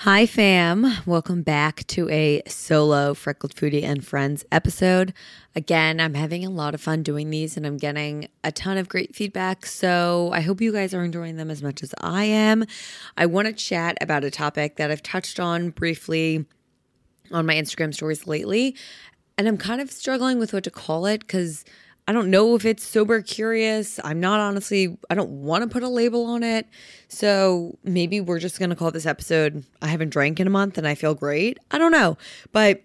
Hi, fam. Welcome back to a solo Freckled Foodie and Friends episode. Again, I'm having a lot of fun doing these and I'm getting a ton of great feedback. So I hope you guys are enjoying them as much as I am. I want to chat about a topic that I've touched on briefly on my Instagram stories lately. And I'm kind of struggling with what to call it because I don't know if it's sober curious. I'm not honestly, I don't want to put a label on it. So maybe we're just going to call this episode I haven't drank in a month and I feel great. I don't know. But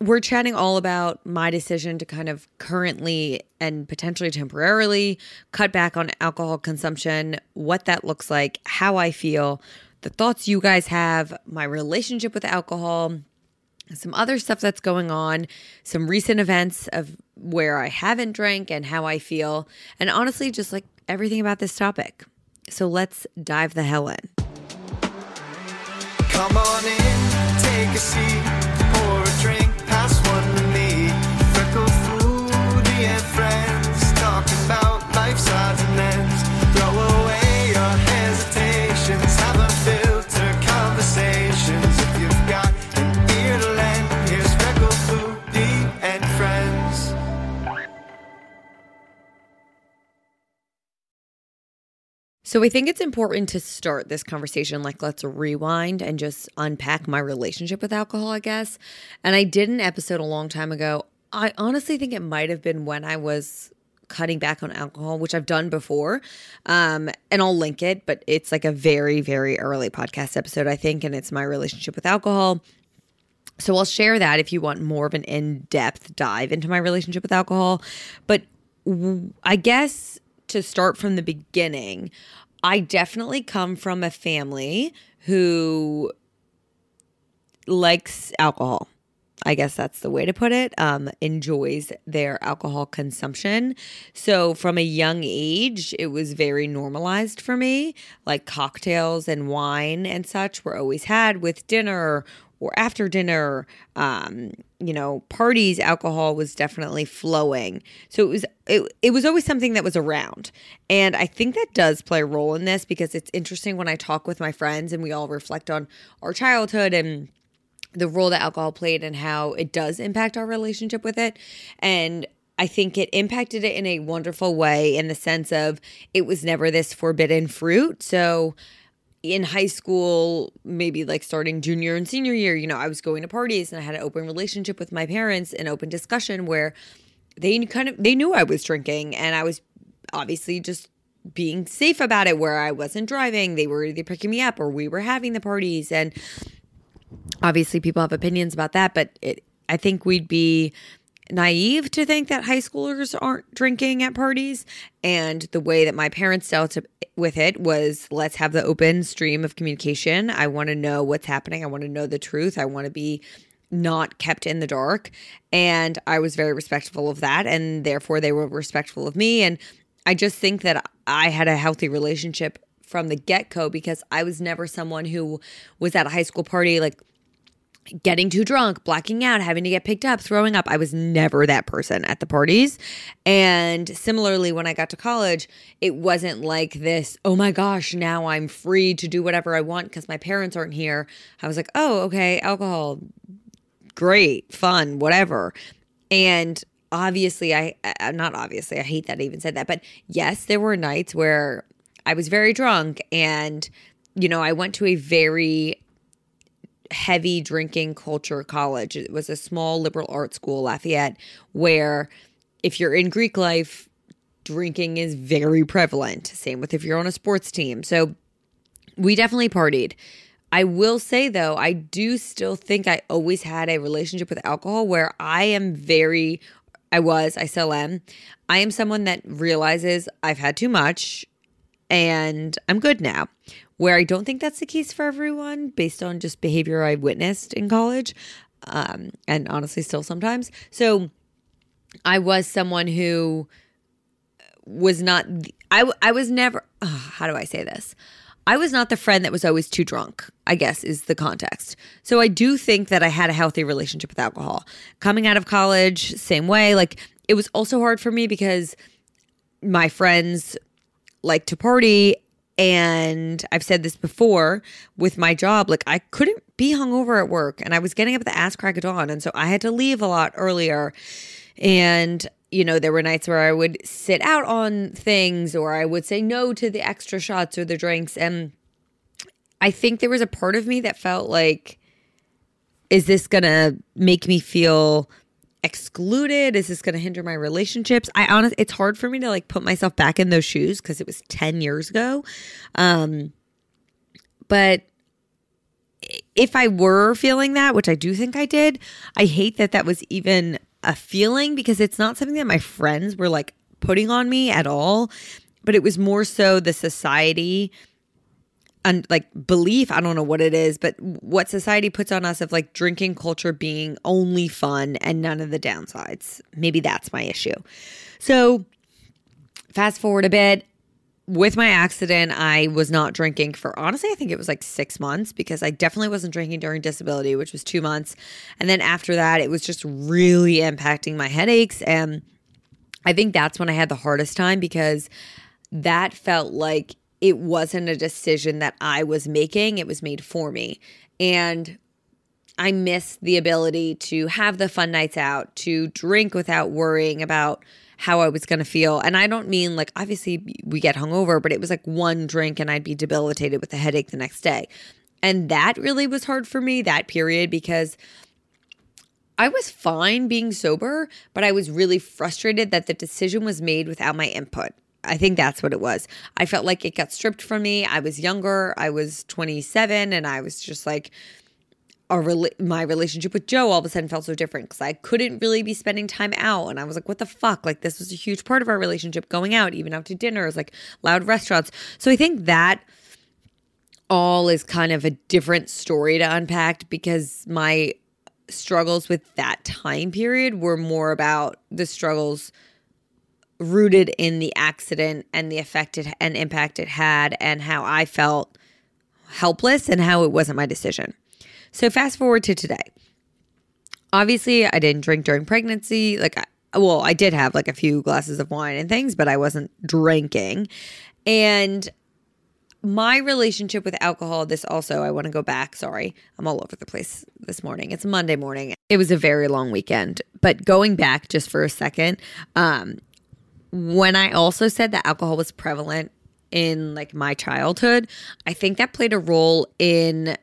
we're chatting all about my decision to kind of currently and potentially temporarily cut back on alcohol consumption, what that looks like, how I feel, the thoughts you guys have, my relationship with alcohol, some other stuff that's going on, some recent events of where I haven't drank and how I feel, and honestly, just like everything about this topic. So let's dive the hell in. Come on in, take a seat, So I think it's important to start this conversation like let's rewind and just unpack my relationship with alcohol, I guess. And I did an episode a long time ago. I honestly think it might have been when I was cutting back on alcohol, which I've done before. Um, and I'll link it, but it's like a very, very early podcast episode, I think, and it's my relationship with alcohol. So I'll share that if you want more of an in-depth dive into my relationship with alcohol. But I guess to start from the beginning, I definitely come from a family who likes alcohol. I guess that's the way to put it. Um, enjoys their alcohol consumption. So from a young age, it was very normalized for me. Like cocktails and wine and such were always had with dinner or after dinner. Um, you know, parties, alcohol was definitely flowing. So it was it, it was always something that was around. And I think that does play a role in this because it's interesting when I talk with my friends and we all reflect on our childhood and the role that alcohol played and how it does impact our relationship with it. And I think it impacted it in a wonderful way in the sense of it was never this forbidden fruit. So in high school, maybe like starting junior and senior year, you know, I was going to parties and I had an open relationship with my parents, and open discussion where they kind of they knew I was drinking and I was obviously just being safe about it where I wasn't driving. They were either picking me up or we were having the parties and obviously people have opinions about that, but it, I think we'd be naive to think that high schoolers aren't drinking at parties. And the way that my parents dealt with it was let's have the open stream of communication. I want to know what's happening. I want to know the truth. I want to be not kept in the dark. And I was very respectful of that. And therefore, they were respectful of me. And I just think that I had a healthy relationship from the get go because I was never someone who was at a high school party like getting too drunk, blacking out, having to get picked up, throwing up. I was never that person at the parties. And similarly, when I got to college, it wasn't like this, oh my gosh, now I'm free to do whatever I want because my parents aren't here. I was like, oh, okay, alcohol, great, fun, whatever. And obviously, I, not obviously, I hate that I even said that, but yes, there were nights where I was very drunk and, you know, I went to a very heavy drinking culture college. It was a small liberal arts school, Lafayette, where if you're in Greek life, drinking is very prevalent. Same with if you're on a sports team. So we definitely partied. I will say though, I do still think I always had a relationship with alcohol where I am very, I was, I still am. I am someone that realizes I've had too much and I'm good now. Where I don't think that's the case for everyone based on just behavior I've witnessed in college um, and honestly still sometimes. So I was someone who was not, I, I was never, uh, how do I say this? I was not the friend that was always too drunk, I guess is the context. So I do think that I had a healthy relationship with alcohol. Coming out of college, same way. Like it was also hard for me because my friends like to party and I've said this before with my job, like I couldn't be hungover at work and I was getting up at the ass crack of dawn. And so I had to leave a lot earlier. And you know, there were nights where I would sit out on things or I would say no to the extra shots or the drinks. And I think there was a part of me that felt like, is this going to make me feel excluded? Is this going to hinder my relationships? I honestly, it's hard for me to like put myself back in those shoes because it was 10 years ago. Um, but if I were feeling that, which I do think I did, I hate that that was even a feeling because it's not something that my friends were like putting on me at all, but it was more so the society and like belief i don't know what it is but what society puts on us of like drinking culture being only fun and none of the downsides maybe that's my issue so fast forward a bit with my accident, I was not drinking for honestly, I think it was like six months because I definitely wasn't drinking during disability, which was two months. And then after that, it was just really impacting my headaches. And I think that's when I had the hardest time because that felt like it wasn't a decision that I was making, it was made for me. And I miss the ability to have the fun nights out, to drink without worrying about how I was going to feel. And I don't mean like, obviously, we get hungover, but it was like one drink and I'd be debilitated with a headache the next day. And that really was hard for me, that period, because I was fine being sober, but I was really frustrated that the decision was made without my input. I think that's what it was. I felt like it got stripped from me. I was younger. I was 27 and I was just like, our my relationship with Joe all of a sudden felt so different because I couldn't really be spending time out, and I was like, "What the fuck?" Like this was a huge part of our relationship, going out, even out to dinners, like loud restaurants. So I think that all is kind of a different story to unpack because my struggles with that time period were more about the struggles rooted in the accident and the effect it, and impact it had and how I felt helpless and how it wasn't my decision. So fast forward to today. Obviously, I didn't drink during pregnancy. Like, well, I did have like a few glasses of wine and things, but I wasn't drinking. And my relationship with alcohol, this also, I want to go back. Sorry, I'm all over the place this morning. It's Monday morning. It was a very long weekend. But going back just for a second, um, when I also said that alcohol was prevalent in like my childhood, I think that played a role in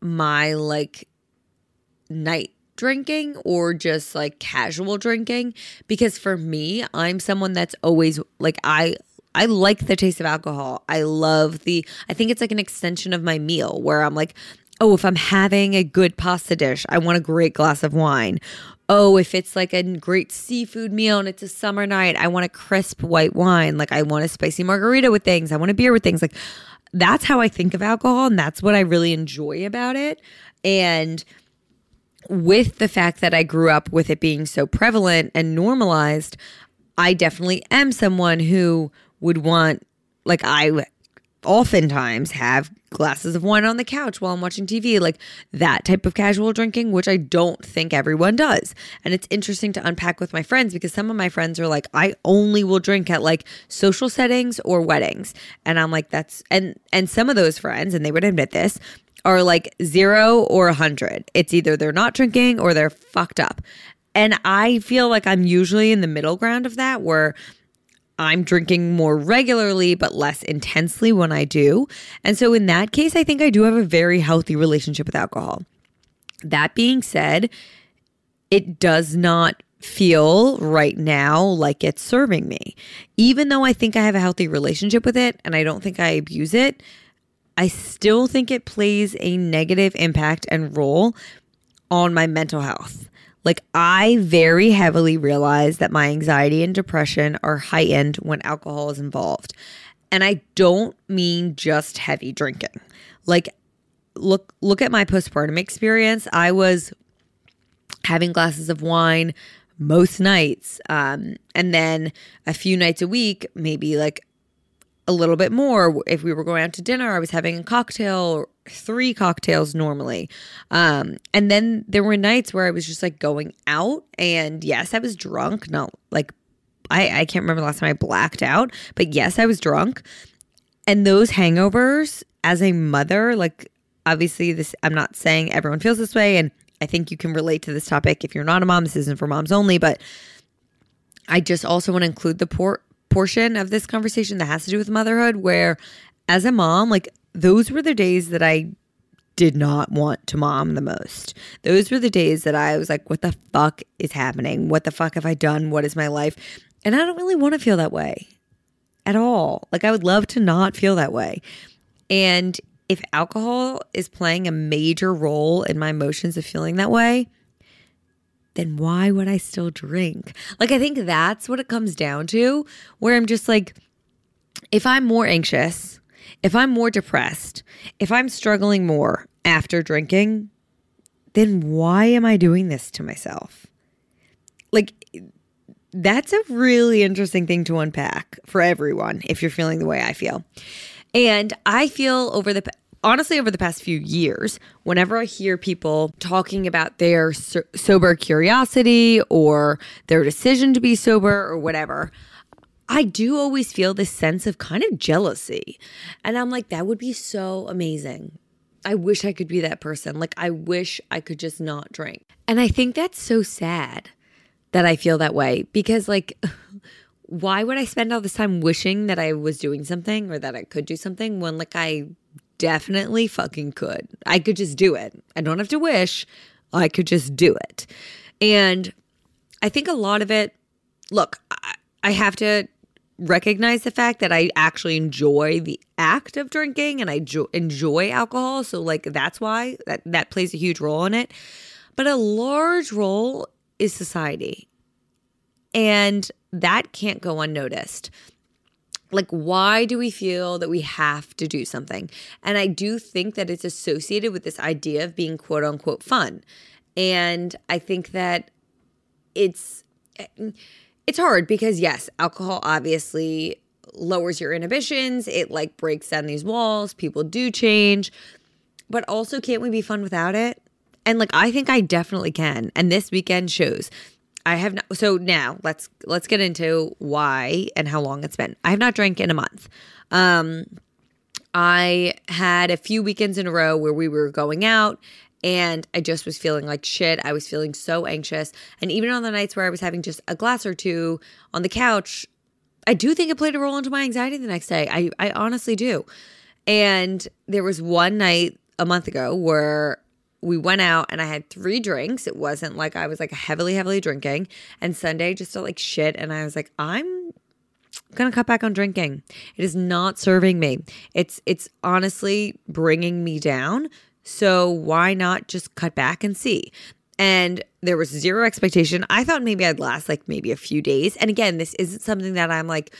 my like night drinking or just like casual drinking because for me I'm someone that's always like I I like the taste of alcohol. I love the I think it's like an extension of my meal where I'm like oh if I'm having a good pasta dish, I want a great glass of wine. Oh, if it's like a great seafood meal and it's a summer night, I want a crisp white wine. Like I want a spicy margarita with things. I want a beer with things. Like that's how I think of alcohol and that's what I really enjoy about it. And with the fact that I grew up with it being so prevalent and normalized, I definitely am someone who would want, like, I oftentimes have glasses of wine on the couch while I'm watching TV, like that type of casual drinking, which I don't think everyone does. And it's interesting to unpack with my friends because some of my friends are like, I only will drink at like social settings or weddings. And I'm like, that's and and some of those friends, and they would admit this, are like zero or a hundred. It's either they're not drinking or they're fucked up. And I feel like I'm usually in the middle ground of that where I'm drinking more regularly, but less intensely when I do. And so, in that case, I think I do have a very healthy relationship with alcohol. That being said, it does not feel right now like it's serving me. Even though I think I have a healthy relationship with it and I don't think I abuse it, I still think it plays a negative impact and role on my mental health. Like, I very heavily realize that my anxiety and depression are heightened when alcohol is involved. And I don't mean just heavy drinking. Like, look look at my postpartum experience. I was having glasses of wine most nights. Um, and then a few nights a week, maybe like a little bit more. If we were going out to dinner, I was having a cocktail, three cocktails normally. Um, and then there were nights where I was just like going out. And yes, I was drunk, not like I, I can't remember the last time I blacked out, but yes, I was drunk. And those hangovers as a mother, like obviously this I'm not saying everyone feels this way and I think you can relate to this topic if you're not a mom. This isn't for moms only, but I just also want to include the por- portion of this conversation that has to do with motherhood where as a mom, like those were the days that I did not want to mom the most. Those were the days that I was like, what the fuck is happening? What the fuck have I done? What is my life? And I don't really want to feel that way at all. Like, I would love to not feel that way. And if alcohol is playing a major role in my emotions of feeling that way, then why would I still drink? Like, I think that's what it comes down to, where I'm just like, if I'm more anxious, if I'm more depressed, if I'm struggling more after drinking, then why am I doing this to myself? Like, that's a really interesting thing to unpack for everyone if you're feeling the way I feel. And I feel over the honestly over the past few years, whenever I hear people talking about their so- sober curiosity or their decision to be sober or whatever, I do always feel this sense of kind of jealousy. And I'm like, that would be so amazing. I wish I could be that person. Like, I wish I could just not drink. And I think that's so sad that I feel that way because, like, why would I spend all this time wishing that I was doing something or that I could do something when, like, I definitely fucking could? I could just do it. I don't have to wish, I could just do it. And I think a lot of it, look, I, I have to recognize the fact that I actually enjoy the act of drinking and I jo- enjoy alcohol. So, like, that's why that, that plays a huge role in it. But a large role is society. And that can't go unnoticed. Like, why do we feel that we have to do something? And I do think that it's associated with this idea of being quote unquote fun. And I think that it's it's hard because yes, alcohol obviously lowers your inhibitions. It like breaks down these walls. People do change. But also can't we be fun without it? And like I think I definitely can. And this weekend shows. I have not so now let's let's get into why and how long it's been. I have not drank in a month. Um I had a few weekends in a row where we were going out and I just was feeling like shit. I was feeling so anxious. And even on the nights where I was having just a glass or two on the couch, I do think it played a role into my anxiety the next day. I, I honestly do. And there was one night a month ago where we went out and I had three drinks. It wasn't like I was like heavily, heavily drinking. And Sunday just felt like shit. And I was like, I'm gonna cut back on drinking. It is not serving me. It's it's honestly bringing me down. So why not just cut back and see? And there was zero expectation. I thought maybe I'd last like maybe a few days. And again, this isn't something that I'm like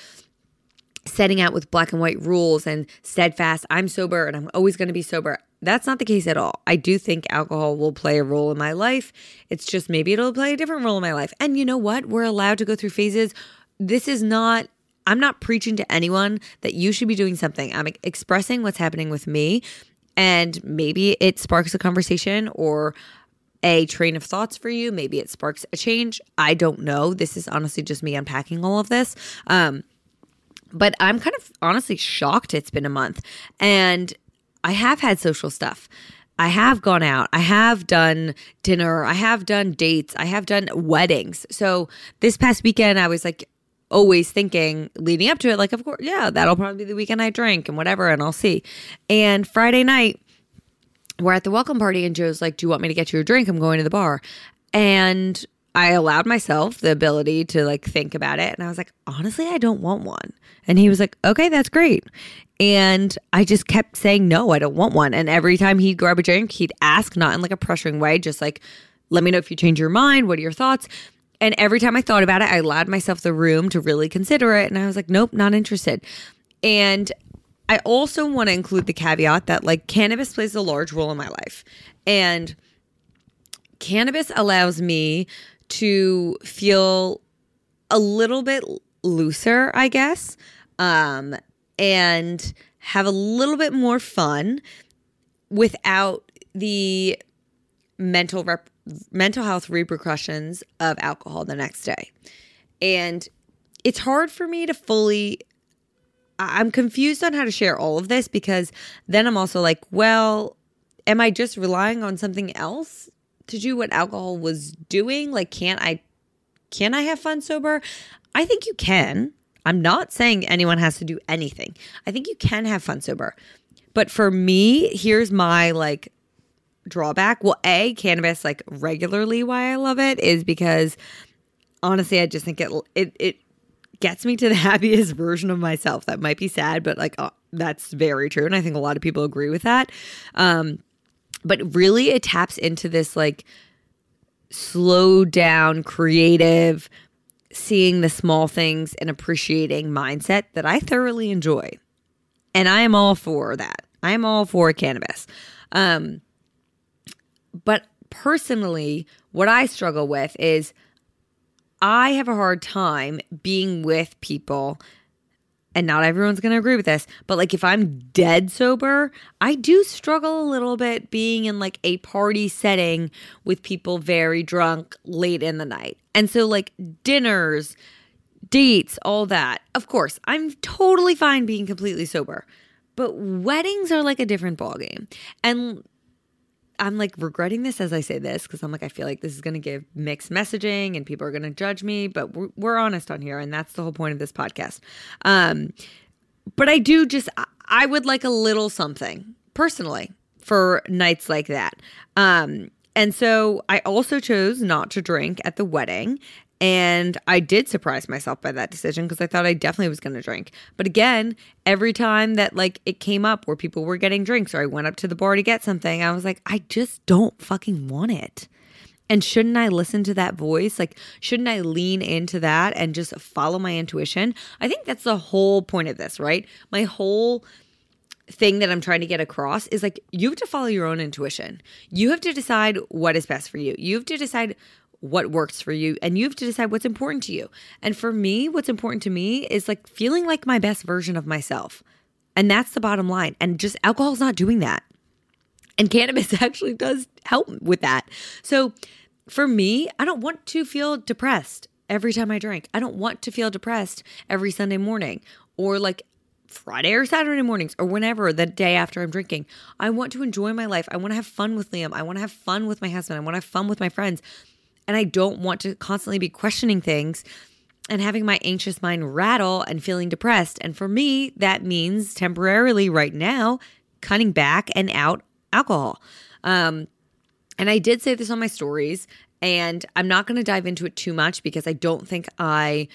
setting out with black and white rules and steadfast. I'm sober and I'm always going to be sober. That's not the case at all. I do think alcohol will play a role in my life. It's just maybe it'll play a different role in my life. And you know what? We're allowed to go through phases. This is not I'm not preaching to anyone that you should be doing something. I'm expressing what's happening with me and maybe it sparks a conversation or a train of thoughts for you. Maybe it sparks a change. I don't know. This is honestly just me unpacking all of this. Um, but I'm kind of honestly shocked it's been a month. And I have had social stuff. I have gone out. I have done dinner. I have done dates. I have done weddings. So this past weekend, I was like, always thinking leading up to it, like, of course, yeah, that'll probably be the weekend I drink and whatever, and I'll see. And Friday night, we're at the welcome party and Joe's like, Do you want me to get you a drink? I'm going to the bar. And I allowed myself the ability to like think about it. And I was like, honestly, I don't want one. And he was like, okay, that's great. And I just kept saying, no, I don't want one. And every time he'd grab a drink, he'd ask, not in like a pressuring way, just like, let me know if you change your mind. What are your thoughts? And every time I thought about it, I allowed myself the room to really consider it. And I was like, nope, not interested. And I also want to include the caveat that like cannabis plays a large role in my life. And cannabis allows me to feel a little bit looser, I guess, um, and have a little bit more fun without the mental rep- mental health repercussions of alcohol the next day. And it's hard for me to fully I'm confused on how to share all of this because then I'm also like, well, am I just relying on something else to do what alcohol was doing? Like, can't I can I have fun sober? I think you can. I'm not saying anyone has to do anything. I think you can have fun sober. But for me, here's my like drawback. Well, A, cannabis like regularly why I love it is because honestly, I just think it it it gets me to the happiest version of myself. That might be sad, but like uh, that's very true and I think a lot of people agree with that. Um but really it taps into this like slow down creative seeing the small things and appreciating mindset that I thoroughly enjoy. And I am all for that. I am all for cannabis. Um but personally, what I struggle with is I have a hard time being with people and not everyone's going to agree with this, but like if I'm dead sober, I do struggle a little bit being in like a party setting with people very drunk late in the night. And so, like dinners, dates, all that. Of course, I'm totally fine being completely sober, but weddings are like a different ballgame. And I'm like regretting this as I say this because I'm like, I feel like this is going to give mixed messaging and people are going to judge me, but we're, we're honest on here. And that's the whole point of this podcast. Um, but I do just, I- I would like a little something personally for nights like that. Um, and so I also chose not to drink at the wedding. And I did surprise myself by that decision because I thought I definitely was going to drink. But again, every time that like it came up where people were getting drinks or I went up to the bar to get something, I was like, I just don't fucking want it. And shouldn't I listen to that voice? Like, shouldn't I lean into that and just follow my intuition? I think that's the whole point of this, right? My whole thing that I'm trying to get across is like you have to follow your own intuition. You have to decide what is best for you. You have to decide what works for you and you have to decide what's important to you. And for me, what's important to me is like feeling like my best version of myself. And that's the bottom line. And just alcohol's not doing that. And cannabis actually does help with that. So for me, I don't want to feel depressed every time I drink. I don't want to feel depressed every Sunday morning or like Friday or Saturday mornings or whenever the day after I'm drinking. I want to enjoy my life. I want to have fun with Liam. I want to have fun with my husband. I want to have fun with my friends. And I don't want to constantly be questioning things and having my anxious mind rattle and feeling depressed. And for me, that means temporarily right now cutting back and out alcohol. Um, and I did say this on my stories, and I'm not going to dive into it too much because I don't think I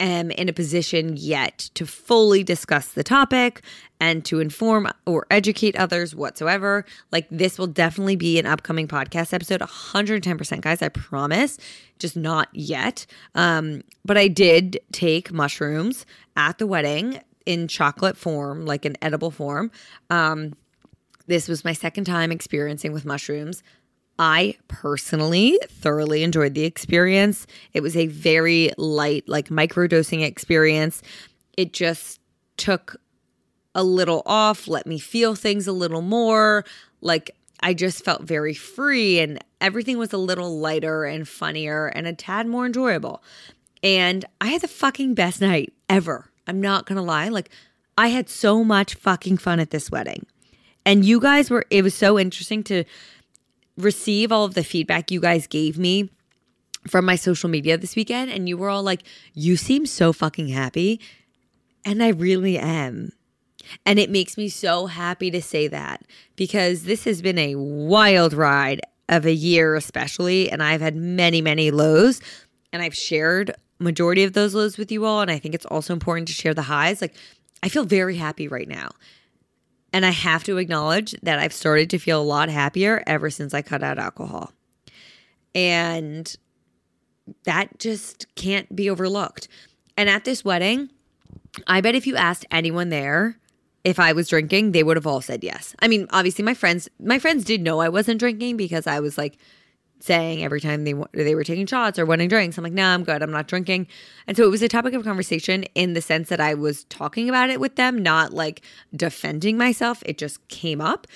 am in a position yet to fully discuss the topic and to inform or educate others whatsoever. Like, this will definitely be an upcoming podcast episode, 110%, guys, I promise. Just not yet. Um, but I did take mushrooms at the wedding in chocolate form, like an edible form. Um, this was my second time experiencing with mushrooms. I personally thoroughly enjoyed the experience. It was a very light, like microdosing experience. It just took a little off, let me feel things a little more. Like I just felt very free and everything was a little lighter and funnier and a tad more enjoyable. And I had the fucking best night ever. I'm not gonna lie. Like, I had so much fucking fun at this wedding. And you guys were, it was so interesting to receive all of the feedback you guys gave me from my social media this weekend. And you were all like, you seem so fucking happy. And I really am. And it makes me so happy to say that because this has been a wild ride of a year, especially. And I've had many, many lows. And I've shared majority of those lows with you all. And I think it's also important to share the highs. Like, I feel very happy right now. And I have to acknowledge that I've started to feel a lot happier ever since I cut out alcohol. And that just can't be overlooked. And at this wedding, I bet if you asked anyone there if I was drinking, they would have all said yes. I mean, obviously my friends my friends did know I wasn't drinking because I was like saying every time they they were taking shots or wanting drinks, I'm like, "No, I'm good. I'm not drinking." And so it was a topic of conversation in the sense that I was talking about it with them, not like defending myself. It just came up.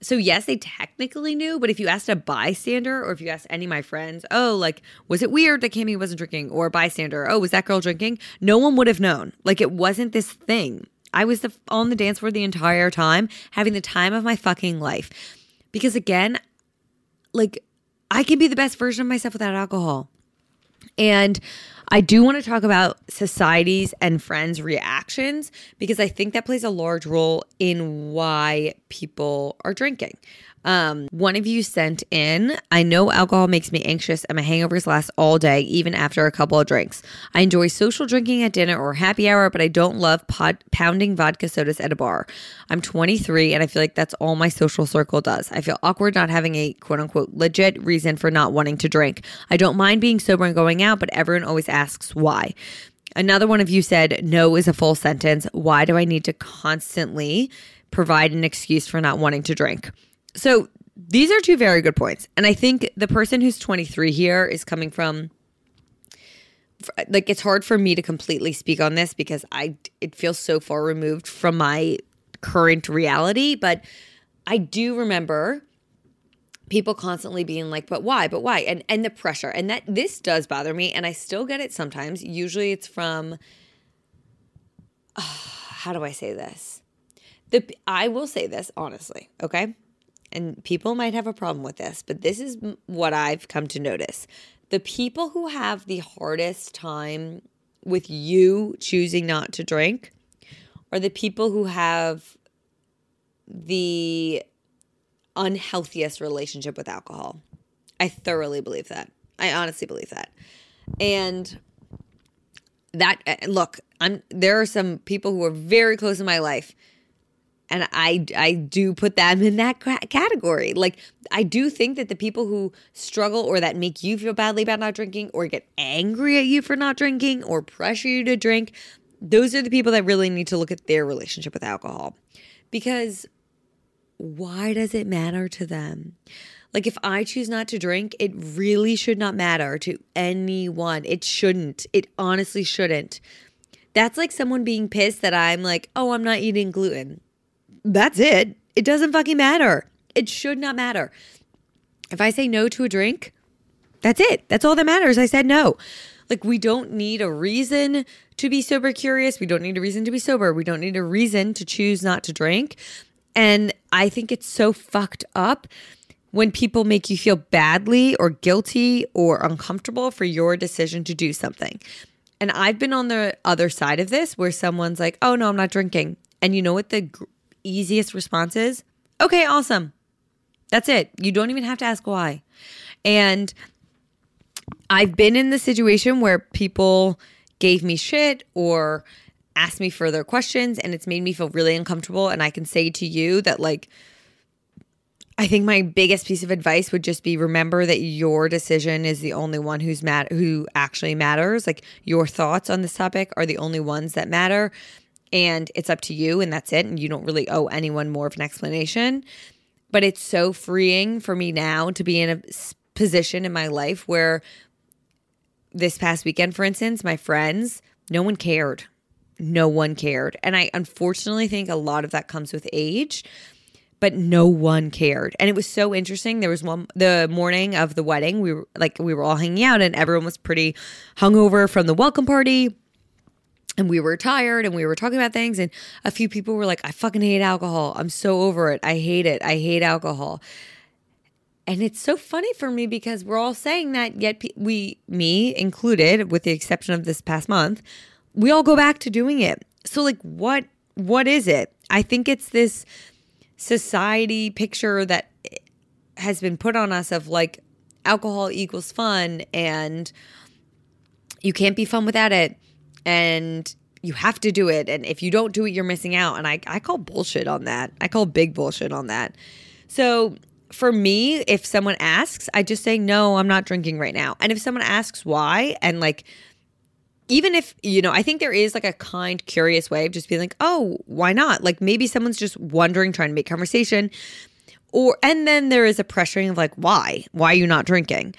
So yes, they technically knew, but if you asked a bystander or if you asked any of my friends, "Oh, like was it weird that Cami wasn't drinking?" or a bystander, "Oh, was that girl drinking?" No one would have known. Like it wasn't this thing. I was the, on the dance floor the entire time, having the time of my fucking life. Because again, like I can be the best version of myself without alcohol. And I do want to talk about society's and friends' reactions because I think that plays a large role in why people are drinking. Um, one of you sent in, I know alcohol makes me anxious and my hangovers last all day, even after a couple of drinks. I enjoy social drinking at dinner or happy hour, but I don't love pod- pounding vodka sodas at a bar. I'm 23 and I feel like that's all my social circle does. I feel awkward not having a quote unquote legit reason for not wanting to drink. I don't mind being sober and going out, but everyone always asks why. Another one of you said, no is a full sentence. Why do I need to constantly provide an excuse for not wanting to drink? So these are two very good points. And I think the person who's 23 here is coming from like it's hard for me to completely speak on this because I it feels so far removed from my current reality, but I do remember people constantly being like but why? But why? And and the pressure. And that this does bother me and I still get it sometimes. Usually it's from uh, how do I say this? The I will say this honestly okay and people might have a problem with this, but this is what I've come to notice. The people who have the hardest time with you choosing not to drink are the people who have the unhealthiest relationship with alcohol. I thoroughly believe that. I honestly believe that. And that eh, look, I'm there are some people who are very close in my life and I I do put them in that category. Like I do think that the people who struggle or that make you feel badly about not drinking or get angry at you for not drinking or pressure you to drink, those are the people that really need to look at their relationship with alcohol. Because why does it matter to them? Like if I choose not to drink, it really should not matter to anyone. It shouldn't. It honestly shouldn't. That's like someone being pissed that I'm like, "Oh, I'm not eating gluten." That's it. It doesn't fucking matter. It should not matter. If I say no to a drink, that's it. That's all that matters. I said no. Like, we don't need a reason to be sober curious. We don't need a reason to be sober. We don't need a reason to choose not to drink. And I think it's so fucked up when people make you feel badly or guilty or uncomfortable for your decision to do something. And I've been on the other side of this where someone's like, oh, no, I'm not drinking. And you know what the easiest responses, okay, awesome. That's it. You don't even have to ask why. And I've been in the situation where people gave me shit or asked me further questions and it's made me feel really uncomfortable. And I can say to you that, like, I think my biggest piece of advice would just be remember that your decision is the only one who's mat- who actually matters. Like your thoughts on this topic are the only ones that matter and it's up to you and that's it and you don't really owe anyone more of an explanation. But it's so freeing for me now to be in a position in my life where this past weekend for instance my friends no one cared. No one cared. And i unfortunately think a lot of that comes with age but no one cared. And it was so interesting. There was one the morning of the wedding we were like we were all hanging out and everyone was pretty hungover from the welcome party and we were tired and we were talking about things and a few people were like i fucking hate alcohol. I'm so over it. I hate it. I hate alcohol. And it's so funny for me because we're all saying that yet we me included with the exception of this past month we all go back to doing it. So like what what is it? I think it's this society picture that eh, has been put on us of like alcohol equals fun and you can't be fun without it and you have to do it. And if you don't do it you're missing out. And I, I call bullshit on that. I call big bullshit on that. So for me if someone asks i just say no i'm not drinking right now. And if someone asks why and like even if you know i think there is like a kind curious way of just being like oh why not? Like maybe someone's just wondering trying to make conversation or and then there is a pressuring of like why? Why are you not drinking?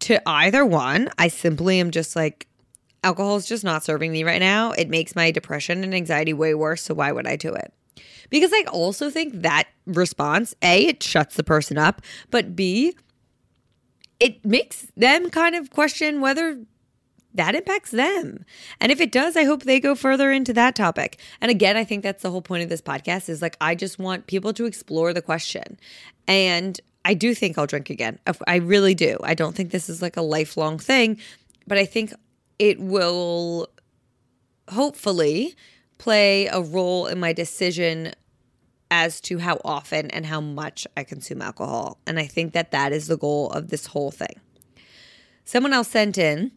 To either one i simply am just like alcohol is just not serving me right now it makes my depression and anxiety way worse so why would i do it because i also think that response a it shuts the person up but b it makes them kind of question whether that impacts them. And if it does, I hope they go further into that topic. And again, I think that's the whole point of this podcast is like I just want people to explore the question. And I do think I'll drink again. I really do. I don't think this is like a lifelong thing, but I think it will hopefully play a role in my decision as to how often and how much I consume alcohol. And I think that that is the goal of this whole thing. Someone else sent in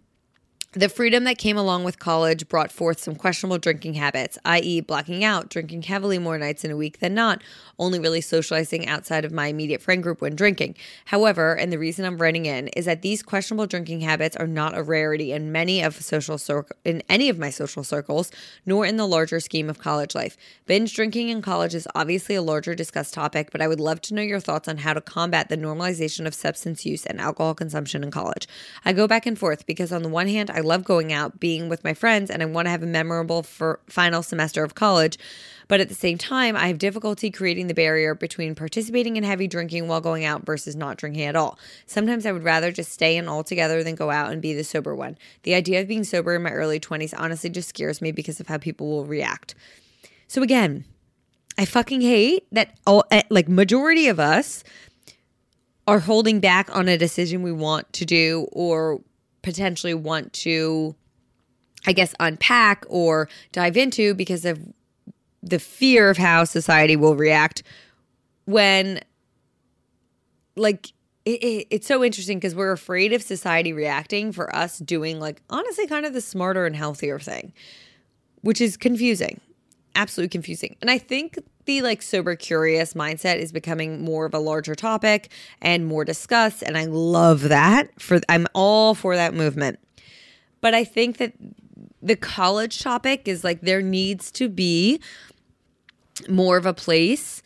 the freedom that came along with college brought forth some questionable drinking habits, i.e., blacking out, drinking heavily more nights in a week than not, only really socializing outside of my immediate friend group when drinking. However, and the reason I'm writing in is that these questionable drinking habits are not a rarity in many of social cir- in any of my social circles, nor in the larger scheme of college life. Binge drinking in college is obviously a larger discussed topic, but I would love to know your thoughts on how to combat the normalization of substance use and alcohol consumption in college. I go back and forth because on the one hand, I love going out, being with my friends, and I want to have a memorable for final semester of college. But at the same time, I have difficulty creating the barrier between participating in heavy drinking while going out versus not drinking at all. Sometimes I would rather just stay in altogether than go out and be the sober one. The idea of being sober in my early 20s honestly just scares me because of how people will react. So again, I fucking hate that all eh, like majority of us are holding back on a decision we want to do or potentially want to, I guess, unpack or dive into because of the fear of how society will react when, like, it, it, it's so interesting because we're afraid of society reacting for us doing, like, honestly, kind of the smarter and healthier thing, which is confusing absolutely confusing. And I think the like sober curious mindset is becoming more of a larger topic and more discussed and I love that for I'm all for that movement. But I think that the college topic is like there needs to be more of a place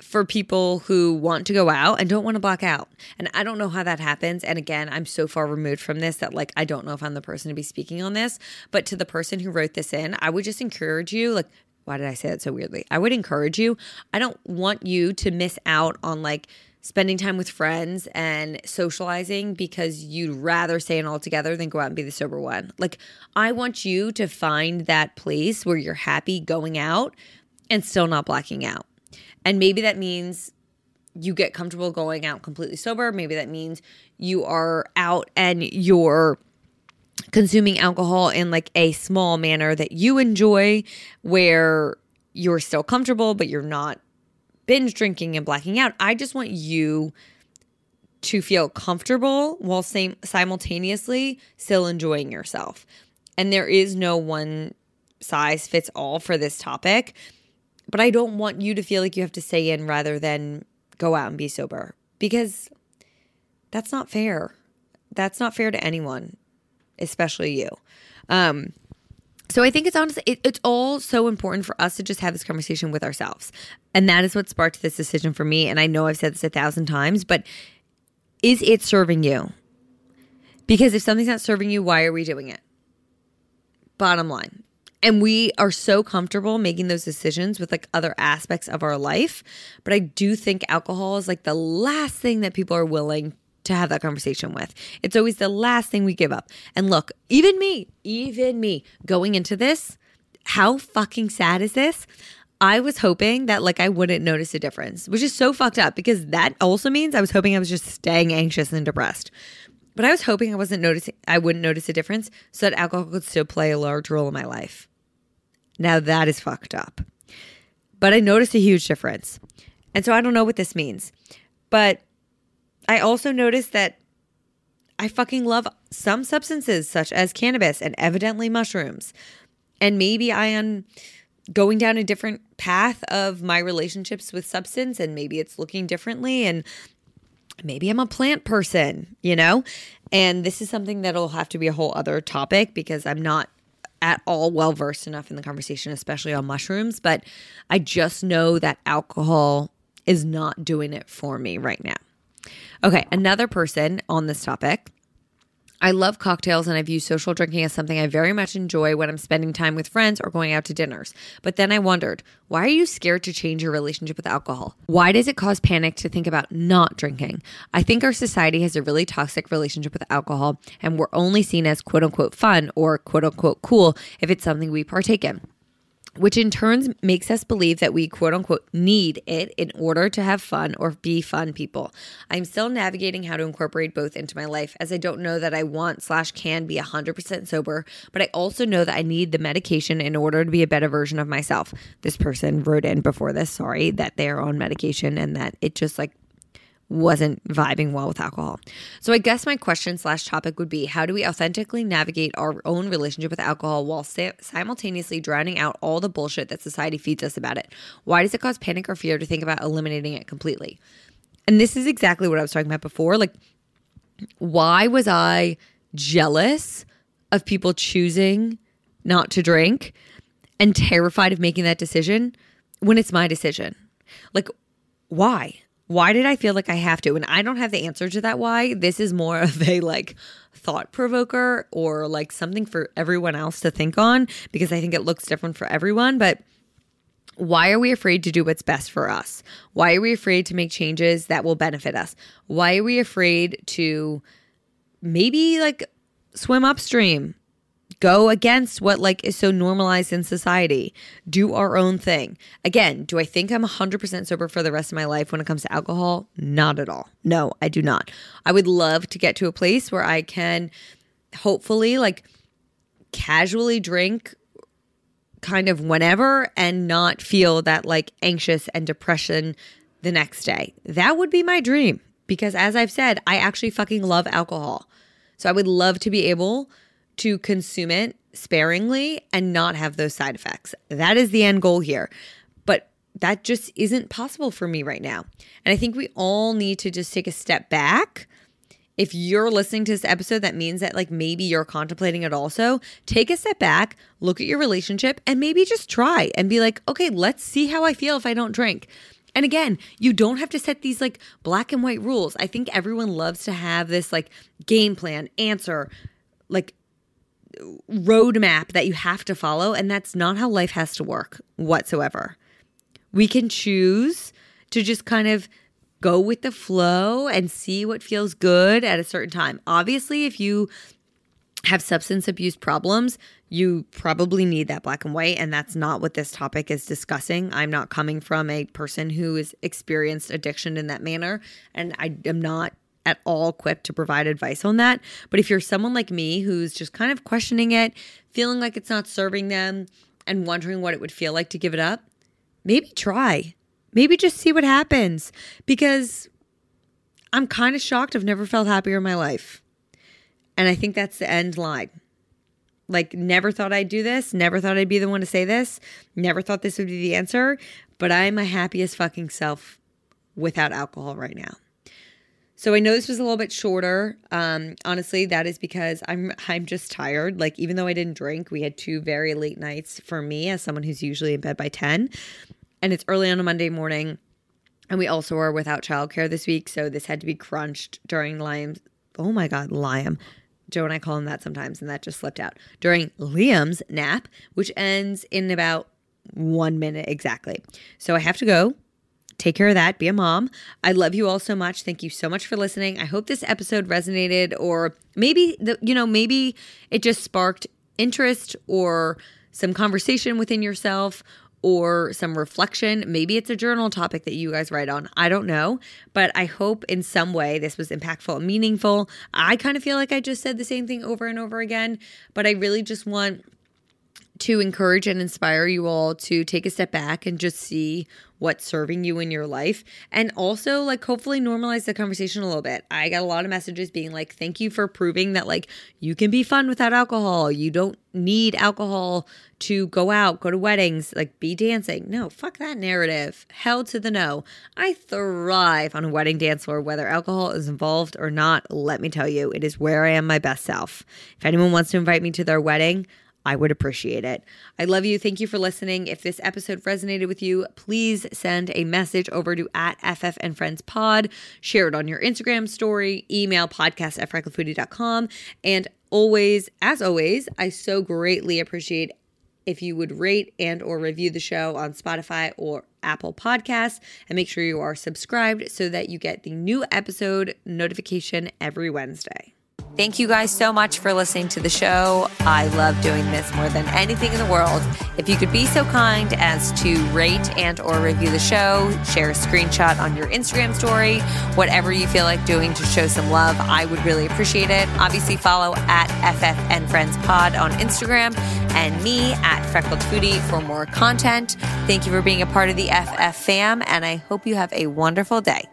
for people who want to go out and don't want to block out. And I don't know how that happens. And again, I'm so far removed from this that like I don't know if I'm the person to be speaking on this. But to the person who wrote this in, I would just encourage you like why did I say that so weirdly? I would encourage you. I don't want you to miss out on like spending time with friends and socializing because you'd rather stay in all together than go out and be the sober one. Like, I want you to find that place where you're happy going out and still not blacking out. And maybe that means you get comfortable going out completely sober. Maybe that means you are out and you're consuming alcohol in like a small manner that you enjoy where you're still comfortable but you're not binge drinking and blacking out. I just want you to feel comfortable while same simultaneously still enjoying yourself. And there is no one size fits all for this topic, but I don't want you to feel like you have to stay in rather than go out and be sober because that's not fair. That's not fair to anyone especially you. Um, so I think it's honestly, it, it's all so important for us to just have this conversation with ourselves. And that is what sparked this decision for me. And I know I've said this a thousand times, but is it serving you? Because if something's not serving you, why are we doing it? Bottom line. And we are so comfortable making those decisions with like other aspects of our life. But I do think alcohol is like the last thing that people are willing to have that conversation with. It's always the last thing we give up. And look, even me, even me going into this, how fucking sad is this? I was hoping that like I wouldn't notice a difference, which is so fucked up because that also means I was hoping I was just staying anxious and depressed. But I was hoping I wasn't noticing I wouldn't notice a difference so that alcohol could still play a large role in my life. Now that is fucked up. but I noticed a huge difference. And so I don't know what this means. But I also noticed that I fucking love some substances such as cannabis and evidently mushrooms. And maybe I am going down a different path of my relationships with substance and maybe it's looking differently and maybe I'm a plant person, you know? And this is something that'll have to be a whole other topic because I'm not at all well versed enough in the conversation, especially on mushrooms. But I just know that alcohol is not doing it for me right now. Okay, another person on this topic. I love cocktails and I view social drinking as something I very much enjoy when I'm spending time with friends or going out to dinners. But then I wondered, why are you scared to change your relationship with alcohol? Why does it cause panic to think about not drinking? I think our society has a really toxic relationship with alcohol and we're only seen as quote unquote fun or quote unquote cool if it's something we partake in which in turn makes us believe that we quote unquote need it in order to have fun or be fun people. I'm still navigating how to incorporate both into my life as I don't know that I want slash can be 100% sober, but I also know that I need the medication in order to be a better version of myself. This person wrote in before this, sorry, that they're on medication and that it just like wasn't vibing well with alcohol. So I guess my question slash topic would be how do we authentically navigate our own relationship with alcohol while simultaneously drowning out all the bullshit that society feeds us about it? Why does it cause panic or fear to think about eliminating it completely? And this is exactly what I was talking about before. Like, why was I jealous of people choosing not to drink and terrified of making that decision when it's my decision? Like, why? Why did I feel like I have to? And I don't have the answer to that why. This is more of a like thought provoker or like something for everyone else to think on because I think it looks different for everyone. But why are we afraid to do what's best for us? Why are we afraid to make changes that will benefit us? Why are we afraid to maybe like swim upstream go against what like is so normalized in society. Do our own thing. Again do i think i'm 100% sober for the rest of my life when it comes to alcohol? Not at all. No i do not. I would love to get to a place where i can hopefully like casually drink kind of whenever and not feel that like anxious and depression the next day. That would be my dream because as i've said i actually fucking love alcohol. So i would love to be able to consume it sparingly and not have those side effects. That is the end goal here. But that just isn't possible for me right now. And I think we all need to just take a step back. If you're listening to this episode, that means that like maybe you're contemplating it also. Take a step back, look at your relationship, and maybe just try and be like, okay, let's see how I feel if I don't drink. And again, you don't have to set these like black and white rules. I think everyone loves to have this like game plan, answer, like roadmap that you have to follow. And that's not how life has to work whatsoever. We can choose to just kind of go with the flow and see what feels good at a certain time. Obviously, if you have substance abuse problems, you probably need that black and white. And that's not what this topic is discussing. I'm not coming from a person who has experienced addiction in that manner. And I am not at all equipped to provide advice on that. But if you're someone like me who's just kind of questioning it, feeling like it's not serving them, and wondering what it would feel like to give it up, maybe try. Maybe just see what happens because I'm kind of shocked. I've never felt happier in my life. And I think that's the end line. Like, never thought I'd do this. Never thought I'd be the one to say this. Never thought this would be the answer. But I'm my happiest fucking self without alcohol right now. So I know this was a little bit shorter. Um, honestly, that is because I'm I'm just tired. Like even though I didn't drink, we had two very late nights for me as someone who's usually in bed by 10. And it's early on a Monday morning. And we also are without childcare this week, so this had to be crunched during Liam's oh my god, Liam. Joe and I call him that sometimes, and that just slipped out. During Liam's nap, which ends in about one minute exactly. So I have to go take care of that. Be a mom. I love you all so much. Thank you so much for listening. I hope this episode resonated, or maybe the you know maybe it just sparked interest or some conversation within yourself or some reflection. Maybe it's a journal topic that you guys write on. I don't know. But I hope in some way this was impactful and meaningful. I kind of feel like I just said the same thing over and over again, but I really just want to encourage and inspire you all to take a step back and just see what's serving you in your life and also like hopefully normalize the conversation a little bit. I got a lot of messages being like thank you for proving that like you can be fun without alcohol. You don't need alcohol to go out, go to weddings, like be dancing. No, fuck that narrative. Hell to the no. I thrive on a wedding dance floor whether alcohol is involved or not. Let me tell you, it is where I am my best self. If anyone wants to invite me to their wedding, I would appreciate it. I love you. Thank you for listening. If this episode resonated with you, please send a message over to at FF and Friends Pod. Share it on your Instagram story, email podcast at freckledfoodie.com. And always, as always, I so greatly appreciate if you would rate and or review the show on Spotify or Apple Podcasts and make sure you are subscribed so that you get the new episode notification every Wednesday. Thank you guys so much for listening to the show. I love doing this more than anything in the world. If you could be so kind as to rate and or review the show, share a screenshot on your Instagram story, whatever you feel like doing to show some love, I would really appreciate it. Obviously follow at FF and Friends Pod on Instagram and me at Freckled Foodie for more content. Thank you for being a part of the FF fam and I hope you have a wonderful day.